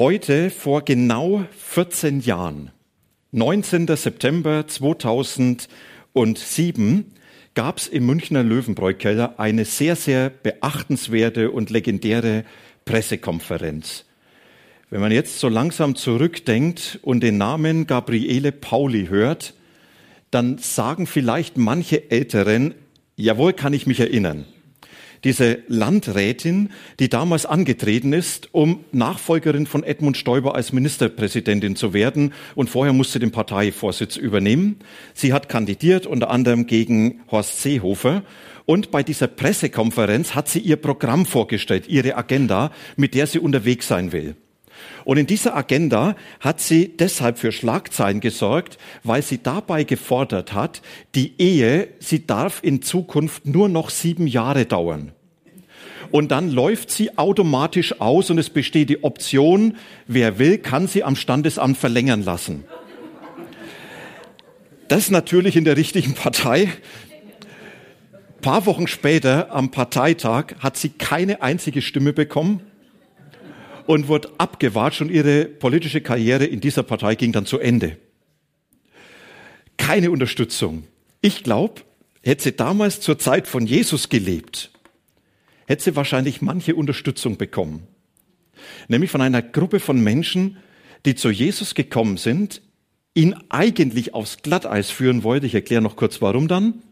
Heute vor genau 14 Jahren, 19. September 2007, gab es im Münchner Löwenbräu-Keller eine sehr, sehr beachtenswerte und legendäre Pressekonferenz. Wenn man jetzt so langsam zurückdenkt und den Namen Gabriele Pauli hört, dann sagen vielleicht manche Älteren, jawohl kann ich mich erinnern diese Landrätin, die damals angetreten ist, um Nachfolgerin von Edmund Stoiber als Ministerpräsidentin zu werden und vorher musste den Parteivorsitz übernehmen. Sie hat kandidiert unter anderem gegen Horst Seehofer und bei dieser Pressekonferenz hat sie ihr Programm vorgestellt, ihre Agenda, mit der sie unterwegs sein will. Und in dieser Agenda hat sie deshalb für Schlagzeilen gesorgt, weil sie dabei gefordert hat, die Ehe, sie darf in Zukunft nur noch sieben Jahre dauern. Und dann läuft sie automatisch aus und es besteht die Option, wer will, kann sie am Standesamt verlängern lassen. Das natürlich in der richtigen Partei. Ein paar Wochen später am Parteitag hat sie keine einzige Stimme bekommen und wurde abgewatscht und ihre politische Karriere in dieser Partei ging dann zu Ende. Keine Unterstützung. Ich glaube, hätte sie damals zur Zeit von Jesus gelebt, hätte sie wahrscheinlich manche Unterstützung bekommen. Nämlich von einer Gruppe von Menschen, die zu Jesus gekommen sind, ihn eigentlich aufs Glatteis führen wollte. Ich erkläre noch kurz warum dann.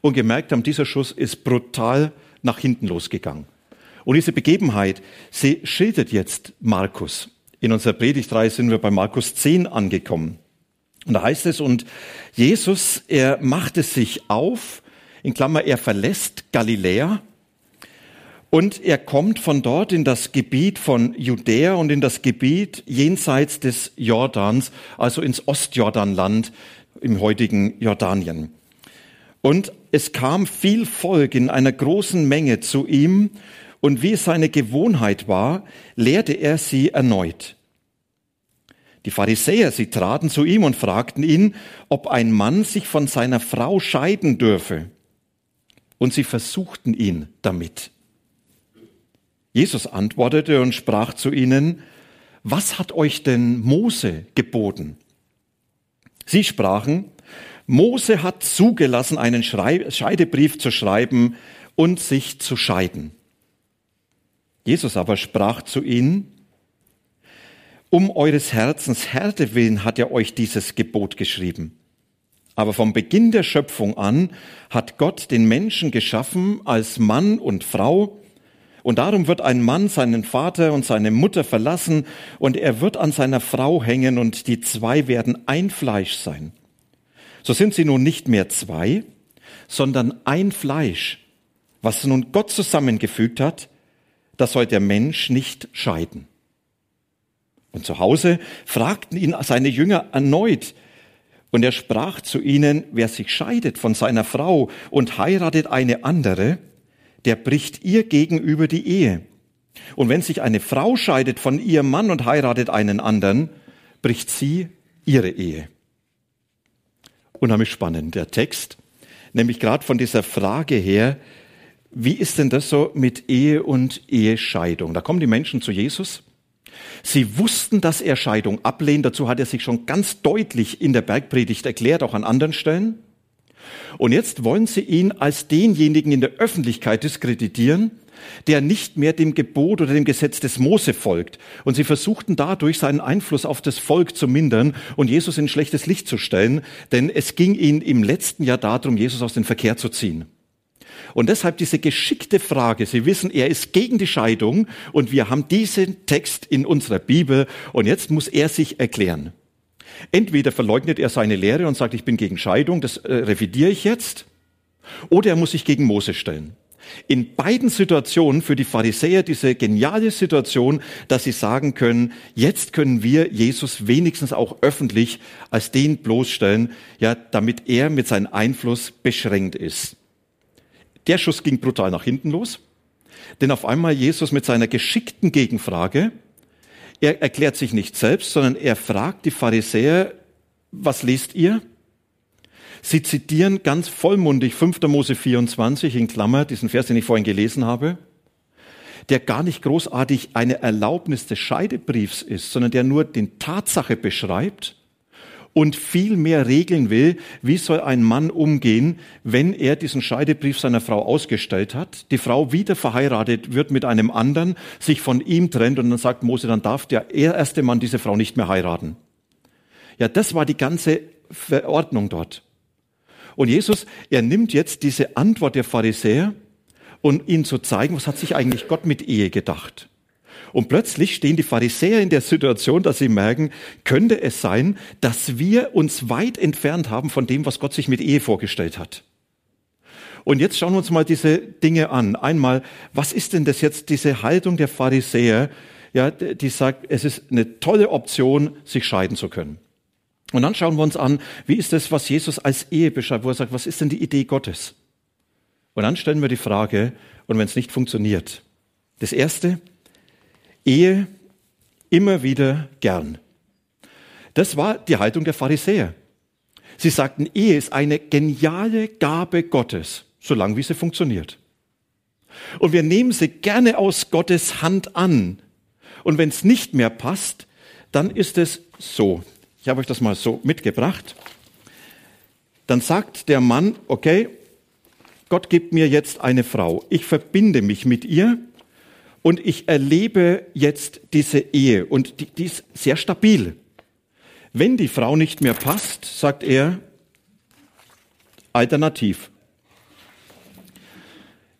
Und gemerkt haben, dieser Schuss ist brutal nach hinten losgegangen. Und diese Begebenheit, sie schildert jetzt Markus. In unserer Predigtreihe sind wir bei Markus 10 angekommen. Und da heißt es, und Jesus, er machte sich auf, in Klammer, er verlässt Galiläa und er kommt von dort in das Gebiet von Judäa und in das Gebiet jenseits des Jordans, also ins Ostjordanland im heutigen Jordanien. Und es kam viel Volk in einer großen Menge zu ihm und wie es seine Gewohnheit war, lehrte er sie erneut. Die Pharisäer, sie traten zu ihm und fragten ihn, ob ein Mann sich von seiner Frau scheiden dürfe. Und sie versuchten ihn damit. Jesus antwortete und sprach zu ihnen, was hat euch denn Mose geboten? Sie sprachen, Mose hat zugelassen, einen Scheidebrief zu schreiben und sich zu scheiden. Jesus aber sprach zu ihnen, um eures Herzens Härte willen hat er euch dieses Gebot geschrieben. Aber vom Beginn der Schöpfung an hat Gott den Menschen geschaffen als Mann und Frau, und darum wird ein Mann seinen Vater und seine Mutter verlassen, und er wird an seiner Frau hängen, und die zwei werden ein Fleisch sein. So sind sie nun nicht mehr zwei, sondern ein Fleisch. Was nun Gott zusammengefügt hat, das soll der Mensch nicht scheiden. Und zu Hause fragten ihn seine Jünger erneut, und er sprach zu ihnen, wer sich scheidet von seiner Frau und heiratet eine andere, der bricht ihr gegenüber die Ehe. Und wenn sich eine Frau scheidet von ihrem Mann und heiratet einen anderen, bricht sie ihre Ehe. Unheimlich spannend, der Text, nämlich gerade von dieser Frage her, wie ist denn das so mit Ehe und Ehescheidung? Da kommen die Menschen zu Jesus. Sie wussten, dass er Scheidung ablehnt. Dazu hat er sich schon ganz deutlich in der Bergpredigt erklärt, auch an anderen Stellen. Und jetzt wollen sie ihn als denjenigen in der Öffentlichkeit diskreditieren, der nicht mehr dem Gebot oder dem Gesetz des Mose folgt. Und sie versuchten dadurch seinen Einfluss auf das Volk zu mindern und Jesus in schlechtes Licht zu stellen, denn es ging ihnen im letzten Jahr darum, Jesus aus dem Verkehr zu ziehen. Und deshalb diese geschickte Frage. Sie wissen, er ist gegen die Scheidung und wir haben diesen Text in unserer Bibel und jetzt muss er sich erklären. Entweder verleugnet er seine Lehre und sagt, ich bin gegen Scheidung, das äh, revidiere ich jetzt, oder er muss sich gegen Mose stellen. In beiden Situationen für die Pharisäer diese geniale Situation, dass sie sagen können, jetzt können wir Jesus wenigstens auch öffentlich als den bloßstellen, ja, damit er mit seinem Einfluss beschränkt ist. Der Schuss ging brutal nach hinten los, denn auf einmal Jesus mit seiner geschickten Gegenfrage, er erklärt sich nicht selbst, sondern er fragt die Pharisäer, was lest ihr? Sie zitieren ganz vollmundig 5. Mose 24 in Klammer, diesen Vers, den ich vorhin gelesen habe, der gar nicht großartig eine Erlaubnis des Scheidebriefs ist, sondern der nur den Tatsache beschreibt und viel mehr regeln will, wie soll ein Mann umgehen, wenn er diesen Scheidebrief seiner Frau ausgestellt hat, die Frau wieder verheiratet wird mit einem anderen, sich von ihm trennt und dann sagt Mose, dann darf der erste Mann diese Frau nicht mehr heiraten. Ja, das war die ganze Verordnung dort. Und Jesus, er nimmt jetzt diese Antwort der Pharisäer und ihnen zu zeigen, was hat sich eigentlich Gott mit Ehe gedacht. Und plötzlich stehen die Pharisäer in der Situation, dass sie merken, könnte es sein, dass wir uns weit entfernt haben von dem, was Gott sich mit Ehe vorgestellt hat. Und jetzt schauen wir uns mal diese Dinge an. Einmal, was ist denn das jetzt, diese Haltung der Pharisäer, ja, die sagt, es ist eine tolle Option, sich scheiden zu können. Und dann schauen wir uns an, wie ist das, was Jesus als Ehe beschreibt, wo er sagt, was ist denn die Idee Gottes? Und dann stellen wir die Frage, und wenn es nicht funktioniert, das erste, Ehe immer wieder gern. Das war die Haltung der Pharisäer. Sie sagten, Ehe ist eine geniale Gabe Gottes, solange wie sie funktioniert. Und wir nehmen sie gerne aus Gottes Hand an. Und wenn es nicht mehr passt, dann ist es so. Ich habe euch das mal so mitgebracht. Dann sagt der Mann, okay, Gott gibt mir jetzt eine Frau. Ich verbinde mich mit ihr und ich erlebe jetzt diese Ehe und die, die ist sehr stabil. Wenn die Frau nicht mehr passt, sagt er, alternativ.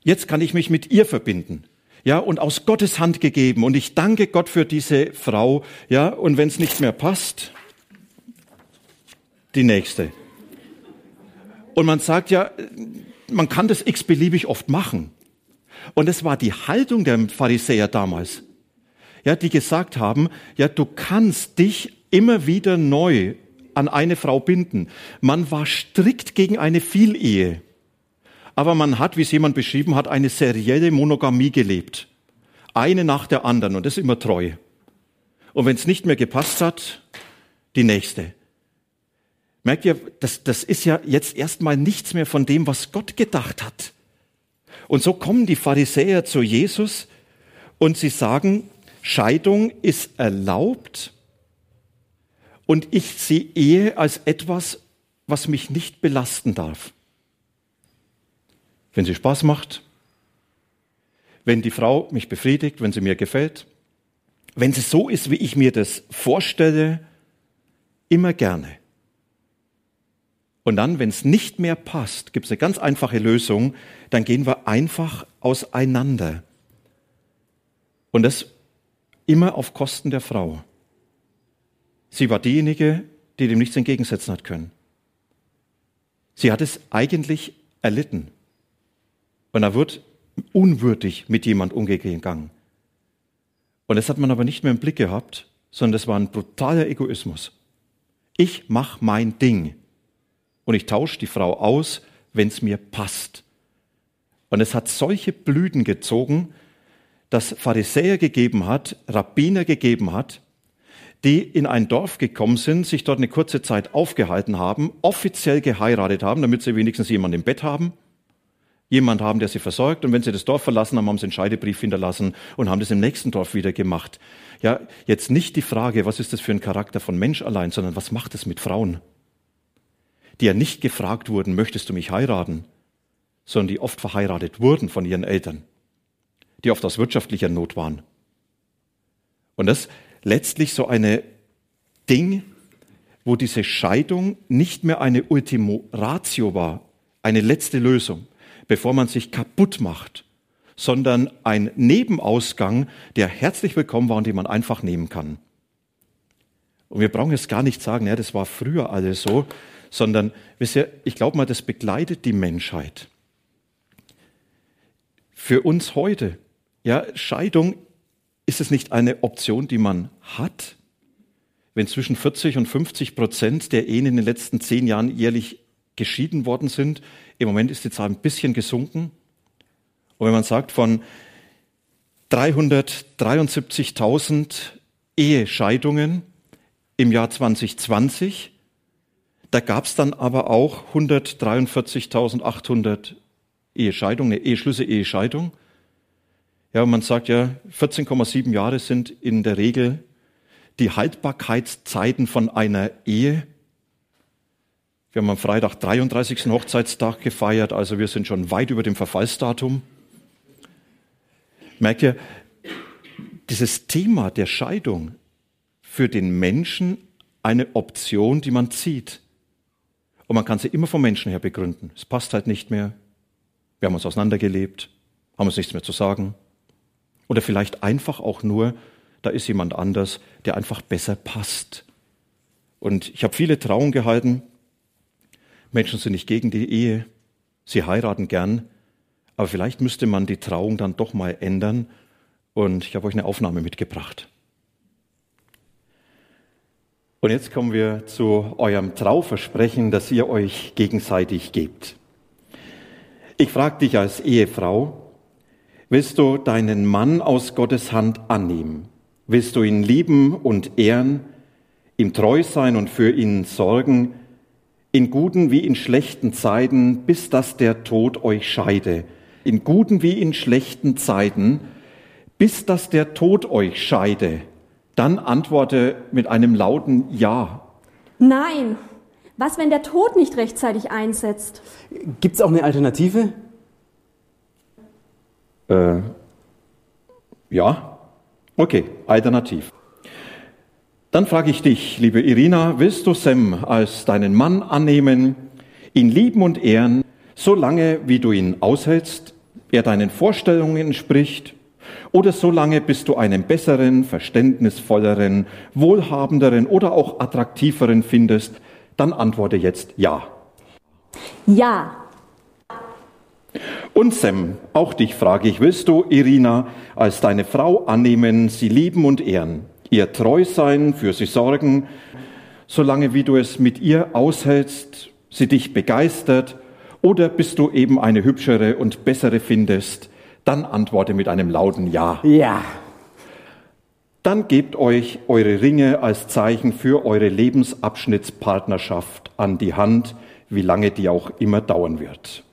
Jetzt kann ich mich mit ihr verbinden. Ja, und aus Gottes Hand gegeben. Und ich danke Gott für diese Frau. Ja, und wenn es nicht mehr passt, die nächste. Und man sagt ja, man kann das x-beliebig oft machen. Und es war die Haltung der Pharisäer damals, ja, die gesagt haben, ja, du kannst dich immer wieder neu an eine Frau binden. Man war strikt gegen eine Vielehe. Aber man hat, wie es jemand beschrieben hat, eine serielle Monogamie gelebt. Eine nach der anderen und das immer treu. Und wenn es nicht mehr gepasst hat, die nächste. Merkt ihr, das, das ist ja jetzt erstmal nichts mehr von dem, was Gott gedacht hat. Und so kommen die Pharisäer zu Jesus und sie sagen, Scheidung ist erlaubt und ich sehe Ehe als etwas, was mich nicht belasten darf. Wenn sie Spaß macht, wenn die Frau mich befriedigt, wenn sie mir gefällt, wenn sie so ist, wie ich mir das vorstelle, immer gerne. Und dann, wenn es nicht mehr passt, gibt es eine ganz einfache Lösung, dann gehen wir einfach auseinander. Und das immer auf Kosten der Frau. Sie war diejenige, die dem nichts entgegensetzen hat können. Sie hat es eigentlich erlitten. Und er wird unwürdig mit jemand umgegangen. Und das hat man aber nicht mehr im Blick gehabt, sondern das war ein brutaler Egoismus. Ich mach mein Ding und ich tausche die Frau aus, wenn es mir passt. Und es hat solche Blüten gezogen, dass Pharisäer gegeben hat, Rabbiner gegeben hat, die in ein Dorf gekommen sind, sich dort eine kurze Zeit aufgehalten haben, offiziell geheiratet haben, damit sie wenigstens jemanden im Bett haben, jemand haben, der sie versorgt. Und wenn sie das Dorf verlassen haben, haben sie einen Scheidebrief hinterlassen und haben das im nächsten Dorf wieder gemacht. Ja, jetzt nicht die Frage, was ist das für ein Charakter von Mensch allein, sondern was macht es mit Frauen? Die ja nicht gefragt wurden, möchtest du mich heiraten, sondern die oft verheiratet wurden von ihren Eltern, die oft aus wirtschaftlicher Not waren. Und das letztlich so eine Ding, wo diese Scheidung nicht mehr eine Ultimo Ratio war, eine letzte Lösung, bevor man sich kaputt macht, sondern ein Nebenausgang, der herzlich willkommen war und den man einfach nehmen kann. Und wir brauchen jetzt gar nicht sagen, ja, das war früher alles so, sondern wisst ihr, ich glaube mal, das begleitet die Menschheit. für uns heute. Ja, Scheidung ist es nicht eine Option, die man hat? Wenn zwischen 40 und 50 Prozent der Ehen in den letzten zehn Jahren jährlich geschieden worden sind, im Moment ist die Zahl ein bisschen gesunken. Und wenn man sagt, von 373.000 Ehescheidungen im Jahr 2020, da gab es dann aber auch 143.800 Ehescheidungen, Eheschlüsse, Ehescheidung. Ja, man sagt ja, 14,7 Jahre sind in der Regel die Haltbarkeitszeiten von einer Ehe. Wir haben am Freitag 33. Hochzeitstag gefeiert, also wir sind schon weit über dem Verfallsdatum. Merkt ihr, dieses Thema der Scheidung für den Menschen eine Option, die man zieht. Und man kann sie immer vom Menschen her begründen. Es passt halt nicht mehr. Wir haben uns auseinandergelebt, haben uns nichts mehr zu sagen. Oder vielleicht einfach auch nur, da ist jemand anders, der einfach besser passt. Und ich habe viele Trauungen gehalten. Menschen sind nicht gegen die Ehe. Sie heiraten gern. Aber vielleicht müsste man die Trauung dann doch mal ändern. Und ich habe euch eine Aufnahme mitgebracht. Und jetzt kommen wir zu eurem Trauversprechen, das ihr euch gegenseitig gebt. Ich frage dich als Ehefrau, willst du deinen Mann aus Gottes Hand annehmen? Willst du ihn lieben und ehren, ihm treu sein und für ihn sorgen, in guten wie in schlechten Zeiten, bis dass der Tod euch scheide, in guten wie in schlechten Zeiten, bis dass der Tod euch scheide, dann antworte mit einem lauten Ja. Nein. Was, wenn der Tod nicht rechtzeitig einsetzt? Gibt es auch eine Alternative? Äh, ja. Okay, alternativ. Dann frage ich dich, liebe Irina, willst du Sam als deinen Mann annehmen, ihn lieben und ehren, solange wie du ihn aushältst, er deinen Vorstellungen entspricht oder so lange, bis du einen besseren, verständnisvolleren, wohlhabenderen oder auch attraktiveren findest, dann antworte jetzt Ja. Ja. Und Sam, auch dich frage ich, willst du Irina als deine Frau annehmen, sie lieben und ehren, ihr treu sein, für sie sorgen, solange wie du es mit ihr aushältst, sie dich begeistert, oder bis du eben eine hübschere und bessere findest, dann antworte mit einem lauten Ja. Ja. Dann gebt euch eure Ringe als Zeichen für eure Lebensabschnittspartnerschaft an die Hand, wie lange die auch immer dauern wird.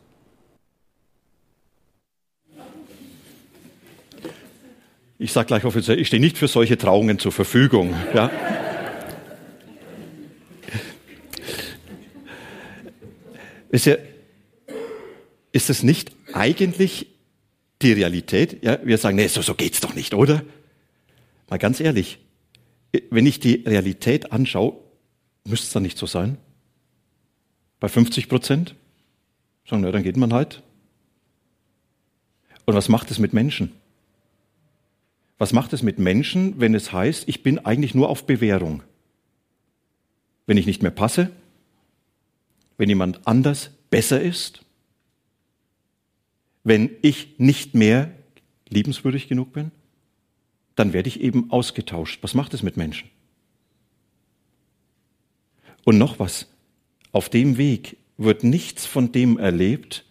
Ich sage gleich offiziell, ich stehe nicht für solche Trauungen zur Verfügung. Ja. Ist, ja, ist es nicht eigentlich die Realität, ja, wir sagen, nee, so, so geht's doch nicht, oder? Mal ganz ehrlich, wenn ich die Realität anschaue, müsste es dann nicht so sein? Bei 50 Prozent? Sagen, na, dann geht man halt. Und was macht es mit Menschen? Was macht es mit Menschen, wenn es heißt, ich bin eigentlich nur auf Bewährung? Wenn ich nicht mehr passe? Wenn jemand anders besser ist? Wenn ich nicht mehr liebenswürdig genug bin, dann werde ich eben ausgetauscht. Was macht es mit Menschen? Und noch was, auf dem Weg wird nichts von dem erlebt,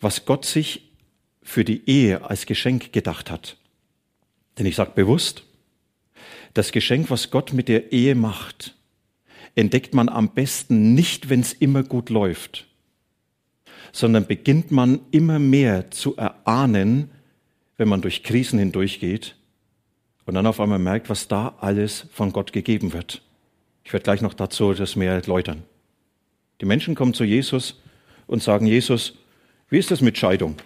was Gott sich für die Ehe als Geschenk gedacht hat. Denn ich sage bewusst, das Geschenk, was Gott mit der Ehe macht, entdeckt man am besten nicht, wenn es immer gut läuft, sondern beginnt man immer mehr zu erahnen, wenn man durch Krisen hindurchgeht und dann auf einmal merkt, was da alles von Gott gegeben wird. Ich werde gleich noch dazu das mehr erläutern. Die Menschen kommen zu Jesus und sagen, Jesus, wie ist es mit Scheidung?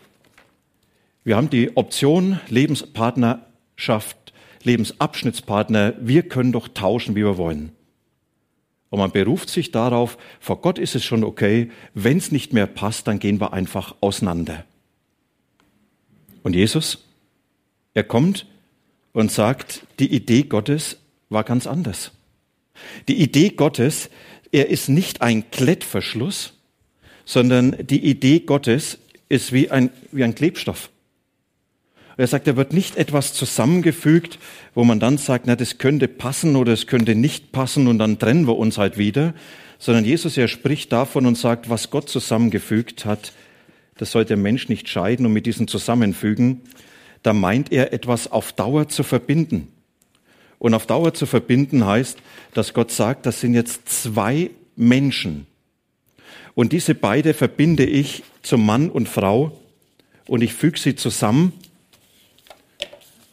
Wir haben die Option Lebenspartnerschaft, Lebensabschnittspartner, wir können doch tauschen, wie wir wollen. Und man beruft sich darauf, vor Gott ist es schon okay, wenn es nicht mehr passt, dann gehen wir einfach auseinander. Und Jesus, er kommt und sagt, die Idee Gottes war ganz anders. Die Idee Gottes, er ist nicht ein Klettverschluss, sondern die Idee Gottes ist wie ein, wie ein Klebstoff. Er sagt, er wird nicht etwas zusammengefügt, wo man dann sagt, na, das könnte passen oder es könnte nicht passen und dann trennen wir uns halt wieder, sondern Jesus, er spricht davon und sagt, was Gott zusammengefügt hat, das soll der Mensch nicht scheiden und mit diesem Zusammenfügen, da meint er etwas auf Dauer zu verbinden. Und auf Dauer zu verbinden heißt, dass Gott sagt, das sind jetzt zwei Menschen. Und diese beide verbinde ich zum Mann und Frau und ich füge sie zusammen.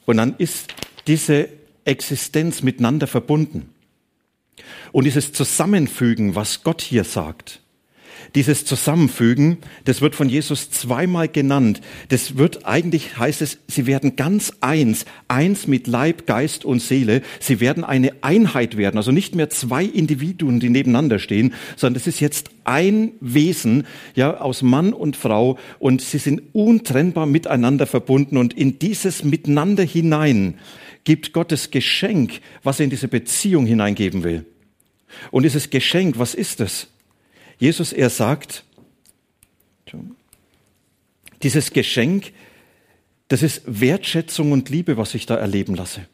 Und dann ist diese Existenz miteinander verbunden. Und dieses Zusammenfügen, was Gott hier sagt, dieses Zusammenfügen, das wird von Jesus zweimal genannt. Das wird eigentlich, heißt es, sie werden ganz eins, eins mit Leib, Geist und Seele. Sie werden eine Einheit werden, also nicht mehr zwei Individuen, die nebeneinander stehen, sondern es ist jetzt ein Wesen, ja, aus Mann und Frau und sie sind untrennbar miteinander verbunden und in dieses Miteinander hinein gibt Gottes Geschenk, was er in diese Beziehung hineingeben will. Und dieses Geschenk, was ist es? Jesus, er sagt, dieses Geschenk, das ist Wertschätzung und Liebe, was ich da erleben lasse.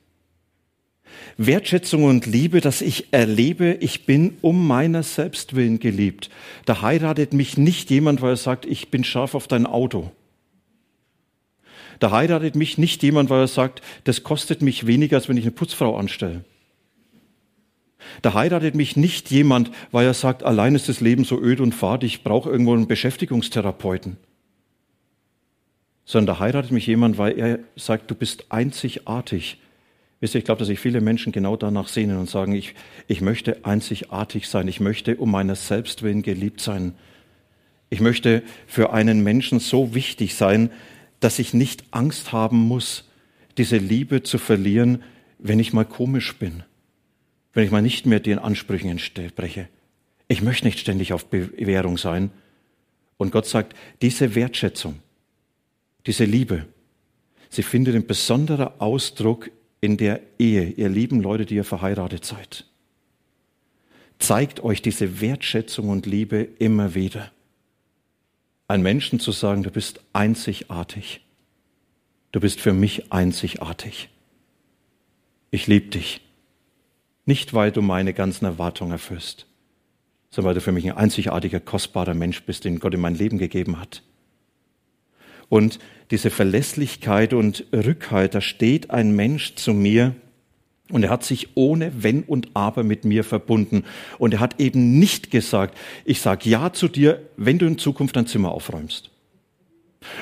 Wertschätzung und Liebe, dass ich erlebe, ich bin um meiner selbst willen geliebt. Da heiratet mich nicht jemand, weil er sagt, ich bin scharf auf dein Auto. Da heiratet mich nicht jemand, weil er sagt, das kostet mich weniger, als wenn ich eine Putzfrau anstelle. Da heiratet mich nicht jemand, weil er sagt, allein ist das Leben so öd und fad, ich brauche irgendwo einen Beschäftigungstherapeuten. Sondern da heiratet mich jemand, weil er sagt, du bist einzigartig. Wisst ihr, ich glaube, dass sich viele Menschen genau danach sehnen und sagen, ich, ich möchte einzigartig sein, ich möchte um meines Selbstwillen geliebt sein. Ich möchte für einen Menschen so wichtig sein, dass ich nicht Angst haben muss, diese Liebe zu verlieren, wenn ich mal komisch bin wenn ich mal nicht mehr den Ansprüchen entspreche. Ich möchte nicht ständig auf Bewährung sein. Und Gott sagt, diese Wertschätzung, diese Liebe, sie findet einen besonderen Ausdruck in der Ehe, ihr lieben Leute, die ihr verheiratet seid. Zeigt euch diese Wertschätzung und Liebe immer wieder. Ein Menschen zu sagen, du bist einzigartig. Du bist für mich einzigartig. Ich liebe dich. Nicht, weil du meine ganzen Erwartungen erfüllst, sondern weil du für mich ein einzigartiger, kostbarer Mensch bist, den Gott in mein Leben gegeben hat. Und diese Verlässlichkeit und Rückhalt, da steht ein Mensch zu mir und er hat sich ohne Wenn und Aber mit mir verbunden. Und er hat eben nicht gesagt, ich sag Ja zu dir, wenn du in Zukunft dein Zimmer aufräumst.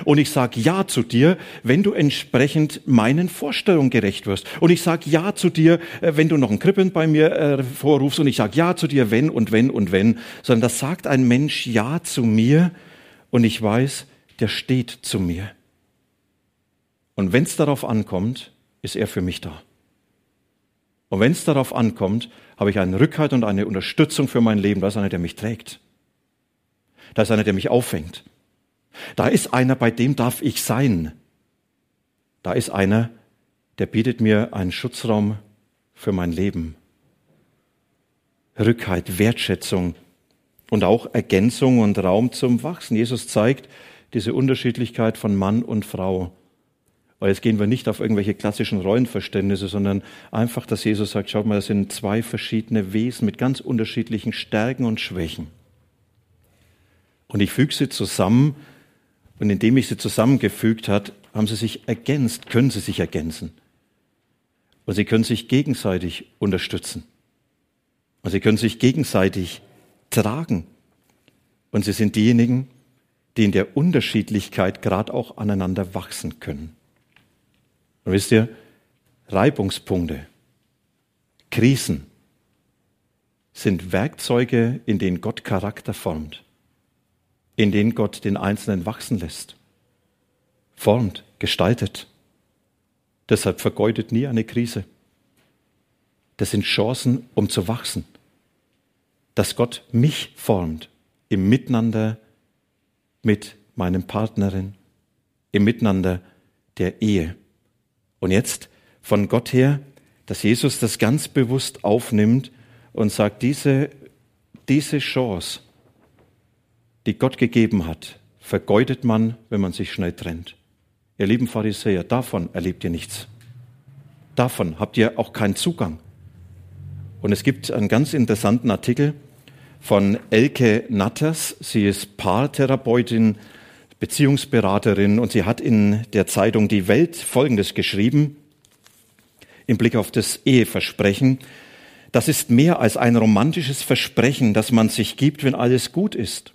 Und ich sage Ja zu dir, wenn du entsprechend meinen Vorstellungen gerecht wirst. Und ich sage Ja zu dir, äh, wenn du noch ein Kribbeln bei mir äh, vorrufst. Und ich sage Ja zu dir, wenn und wenn und wenn. Sondern das sagt ein Mensch Ja zu mir und ich weiß, der steht zu mir. Und wenn es darauf ankommt, ist er für mich da. Und wenn es darauf ankommt, habe ich einen Rückhalt und eine Unterstützung für mein Leben. Da ist einer, der mich trägt. Da ist einer, der mich auffängt. Da ist einer, bei dem darf ich sein. Da ist einer, der bietet mir einen Schutzraum für mein Leben. Rückhalt, Wertschätzung und auch Ergänzung und Raum zum Wachsen. Jesus zeigt diese Unterschiedlichkeit von Mann und Frau. Weil jetzt gehen wir nicht auf irgendwelche klassischen Rollenverständnisse, sondern einfach, dass Jesus sagt, schaut mal, das sind zwei verschiedene Wesen mit ganz unterschiedlichen Stärken und Schwächen. Und ich füge sie zusammen und indem ich sie zusammengefügt hat, haben sie sich ergänzt, können sie sich ergänzen. Und sie können sich gegenseitig unterstützen. Und sie können sich gegenseitig tragen. Und sie sind diejenigen, die in der Unterschiedlichkeit gerade auch aneinander wachsen können. Und wisst ihr, Reibungspunkte, Krisen sind Werkzeuge, in denen Gott Charakter formt in denen Gott den Einzelnen wachsen lässt, formt, gestaltet. Deshalb vergeudet nie eine Krise. Das sind Chancen, um zu wachsen. Dass Gott mich formt im Miteinander mit meinem Partnerin, im Miteinander der Ehe. Und jetzt von Gott her, dass Jesus das ganz bewusst aufnimmt und sagt, diese, diese Chance, die Gott gegeben hat, vergeudet man, wenn man sich schnell trennt. ihr lieben Pharisäer, davon erlebt ihr nichts. Davon habt ihr auch keinen Zugang. Und es gibt einen ganz interessanten Artikel von Elke Natters. Sie ist Paartherapeutin, Beziehungsberaterin und sie hat in der Zeitung Die Welt Folgendes geschrieben im Blick auf das Eheversprechen. Das ist mehr als ein romantisches Versprechen, das man sich gibt, wenn alles gut ist.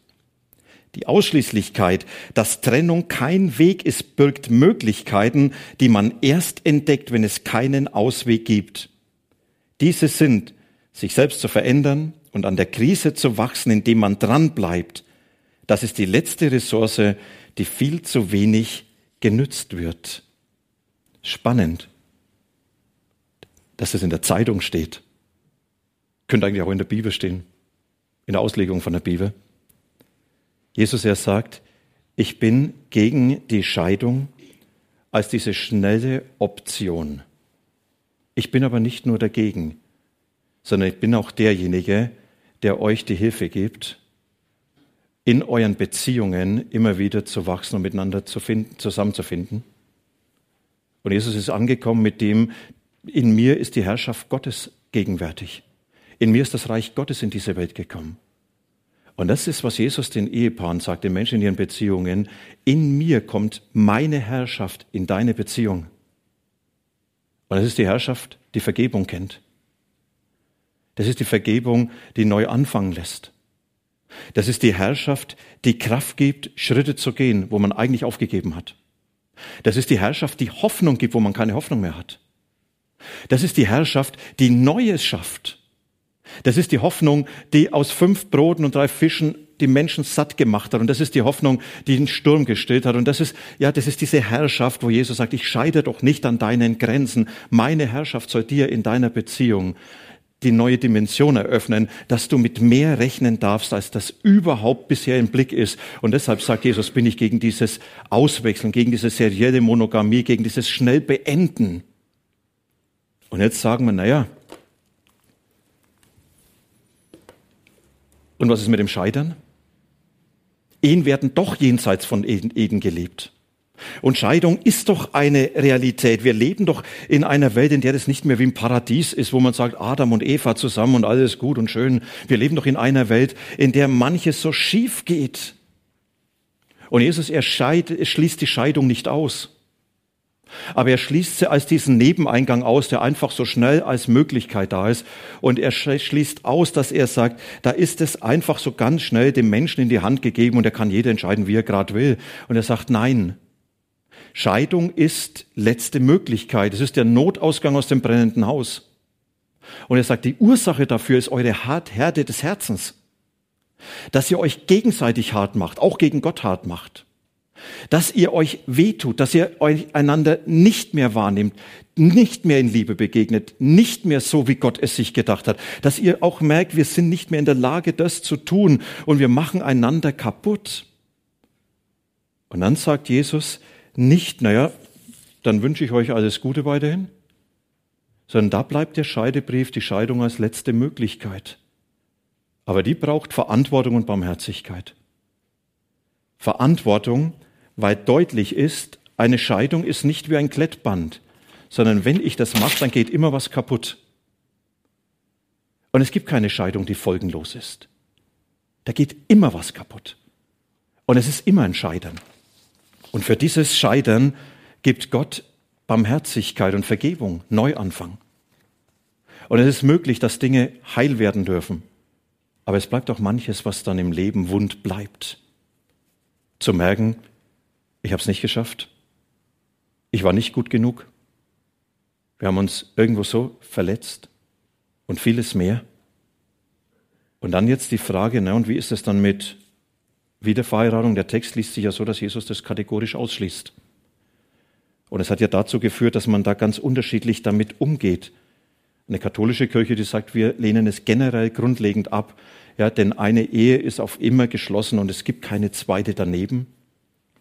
Die Ausschließlichkeit, dass Trennung kein Weg ist, birgt Möglichkeiten, die man erst entdeckt, wenn es keinen Ausweg gibt. Diese sind, sich selbst zu verändern und an der Krise zu wachsen, indem man dranbleibt. Das ist die letzte Ressource, die viel zu wenig genützt wird. Spannend, dass es in der Zeitung steht. Könnte eigentlich auch in der Bibel stehen, in der Auslegung von der Bibel. Jesus er sagt, ich bin gegen die Scheidung als diese schnelle Option. Ich bin aber nicht nur dagegen, sondern ich bin auch derjenige, der euch die Hilfe gibt, in euren Beziehungen immer wieder zu wachsen und miteinander zu finden, zusammenzufinden. Und Jesus ist angekommen mit dem, in mir ist die Herrschaft Gottes gegenwärtig. In mir ist das Reich Gottes in diese Welt gekommen. Und das ist, was Jesus den Ehepaaren sagt, den Menschen in ihren Beziehungen. In mir kommt meine Herrschaft in deine Beziehung. Und das ist die Herrschaft, die Vergebung kennt. Das ist die Vergebung, die neu anfangen lässt. Das ist die Herrschaft, die Kraft gibt, Schritte zu gehen, wo man eigentlich aufgegeben hat. Das ist die Herrschaft, die Hoffnung gibt, wo man keine Hoffnung mehr hat. Das ist die Herrschaft, die Neues schafft, das ist die Hoffnung, die aus fünf Broten und drei Fischen die Menschen satt gemacht hat. Und das ist die Hoffnung, die den Sturm gestillt hat. Und das ist, ja, das ist diese Herrschaft, wo Jesus sagt, ich scheide doch nicht an deinen Grenzen. Meine Herrschaft soll dir in deiner Beziehung die neue Dimension eröffnen, dass du mit mehr rechnen darfst, als das überhaupt bisher im Blick ist. Und deshalb sagt Jesus, bin ich gegen dieses Auswechseln, gegen diese serielle Monogamie, gegen dieses schnell Beenden. Und jetzt sagen wir, naja, Und was ist mit dem Scheitern? Ehen werden doch jenseits von Eden gelebt. Und Scheidung ist doch eine Realität. Wir leben doch in einer Welt, in der das nicht mehr wie im Paradies ist, wo man sagt, Adam und Eva zusammen und alles gut und schön. Wir leben doch in einer Welt, in der manches so schief geht. Und Jesus, er schließt die Scheidung nicht aus. Aber er schließt sie als diesen Nebeneingang aus, der einfach so schnell als Möglichkeit da ist. Und er schließt aus, dass er sagt, da ist es einfach so ganz schnell dem Menschen in die Hand gegeben und er kann jeder entscheiden, wie er gerade will. Und er sagt, nein. Scheidung ist letzte Möglichkeit. Es ist der Notausgang aus dem brennenden Haus. Und er sagt, die Ursache dafür ist eure Härte des Herzens. Dass ihr euch gegenseitig hart macht, auch gegen Gott hart macht dass ihr euch wehtut, dass ihr euch einander nicht mehr wahrnehmt, nicht mehr in Liebe begegnet, nicht mehr so, wie Gott es sich gedacht hat, dass ihr auch merkt, wir sind nicht mehr in der Lage, das zu tun und wir machen einander kaputt. Und dann sagt Jesus nicht, naja, dann wünsche ich euch alles Gute weiterhin, sondern da bleibt der Scheidebrief, die Scheidung als letzte Möglichkeit. Aber die braucht Verantwortung und Barmherzigkeit. Verantwortung, weil deutlich ist, eine Scheidung ist nicht wie ein Klettband, sondern wenn ich das mache, dann geht immer was kaputt. Und es gibt keine Scheidung, die folgenlos ist. Da geht immer was kaputt. Und es ist immer ein Scheitern. Und für dieses Scheitern gibt Gott Barmherzigkeit und Vergebung, Neuanfang. Und es ist möglich, dass Dinge heil werden dürfen. Aber es bleibt auch manches, was dann im Leben wund bleibt. Zu merken, ich habe es nicht geschafft. Ich war nicht gut genug. Wir haben uns irgendwo so verletzt und vieles mehr. Und dann jetzt die Frage, na und wie ist es dann mit Wiederverheiratung? Der Text liest sich ja so, dass Jesus das kategorisch ausschließt. Und es hat ja dazu geführt, dass man da ganz unterschiedlich damit umgeht. Eine katholische Kirche, die sagt, wir lehnen es generell grundlegend ab, ja, denn eine Ehe ist auf immer geschlossen und es gibt keine zweite daneben.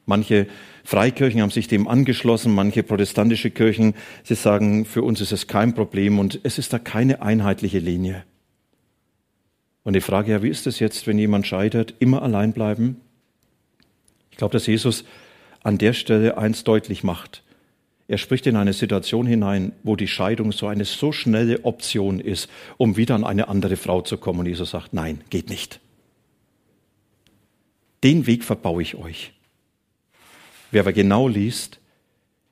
Manche Freikirchen haben sich dem angeschlossen, manche protestantische Kirchen, sie sagen, für uns ist es kein Problem und es ist da keine einheitliche Linie. Und die Frage, ja, wie ist es jetzt, wenn jemand scheitert, immer allein bleiben? Ich glaube, dass Jesus an der Stelle eins deutlich macht. Er spricht in eine Situation hinein, wo die Scheidung so eine so schnelle Option ist, um wieder an eine andere Frau zu kommen. Und Jesus sagt, nein, geht nicht. Den Weg verbaue ich euch. Wer aber genau liest,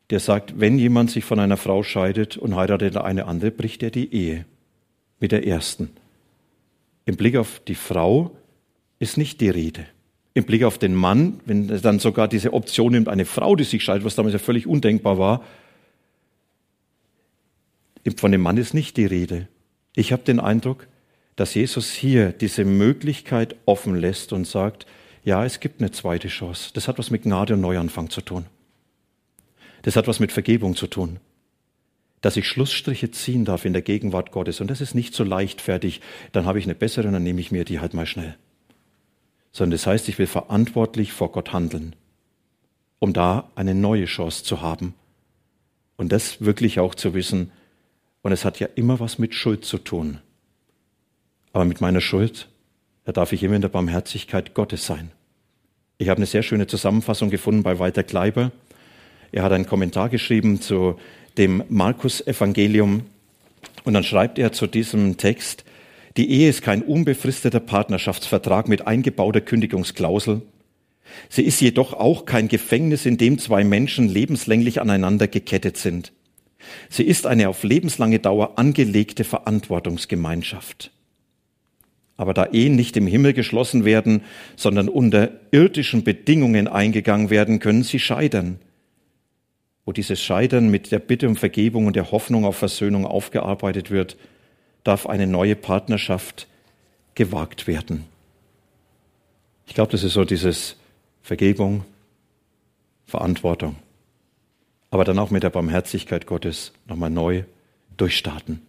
der sagt, wenn jemand sich von einer Frau scheidet und heiratet eine andere, bricht er die Ehe mit der ersten. Im Blick auf die Frau ist nicht die Rede. Im Blick auf den Mann, wenn er dann sogar diese Option nimmt, eine Frau, die sich scheidet, was damals ja völlig undenkbar war, von dem Mann ist nicht die Rede. Ich habe den Eindruck, dass Jesus hier diese Möglichkeit offen lässt und sagt, ja, es gibt eine zweite Chance. Das hat was mit Gnade und Neuanfang zu tun. Das hat was mit Vergebung zu tun. Dass ich Schlussstriche ziehen darf in der Gegenwart Gottes. Und das ist nicht so leichtfertig. Dann habe ich eine bessere und dann nehme ich mir die halt mal schnell. Sondern das heißt, ich will verantwortlich vor Gott handeln, um da eine neue Chance zu haben. Und das wirklich auch zu wissen. Und es hat ja immer was mit Schuld zu tun. Aber mit meiner Schuld da darf ich immer in der Barmherzigkeit Gottes sein. Ich habe eine sehr schöne Zusammenfassung gefunden bei Walter Kleiber. Er hat einen Kommentar geschrieben zu dem Markus-Evangelium und dann schreibt er zu diesem Text, die Ehe ist kein unbefristeter Partnerschaftsvertrag mit eingebauter Kündigungsklausel. Sie ist jedoch auch kein Gefängnis, in dem zwei Menschen lebenslänglich aneinander gekettet sind. Sie ist eine auf lebenslange Dauer angelegte Verantwortungsgemeinschaft. Aber da Ehen nicht im Himmel geschlossen werden, sondern unter irdischen Bedingungen eingegangen werden, können sie scheitern. Wo dieses Scheitern mit der Bitte um Vergebung und der Hoffnung auf Versöhnung aufgearbeitet wird, darf eine neue Partnerschaft gewagt werden. Ich glaube, das ist so dieses Vergebung, Verantwortung, aber dann auch mit der Barmherzigkeit Gottes nochmal neu durchstarten.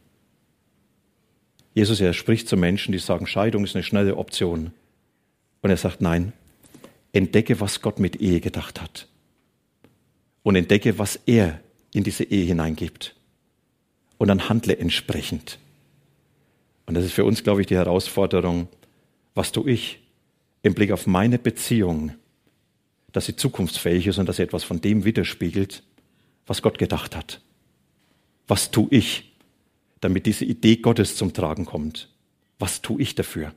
Jesus, er spricht zu Menschen, die sagen, Scheidung ist eine schnelle Option. Und er sagt, nein, entdecke, was Gott mit Ehe gedacht hat. Und entdecke, was er in diese Ehe hineingibt. Und dann handle entsprechend. Und das ist für uns, glaube ich, die Herausforderung, was tue ich im Blick auf meine Beziehung, dass sie zukunftsfähig ist und dass sie etwas von dem widerspiegelt, was Gott gedacht hat. Was tue ich damit diese Idee Gottes zum Tragen kommt. Was tue ich dafür?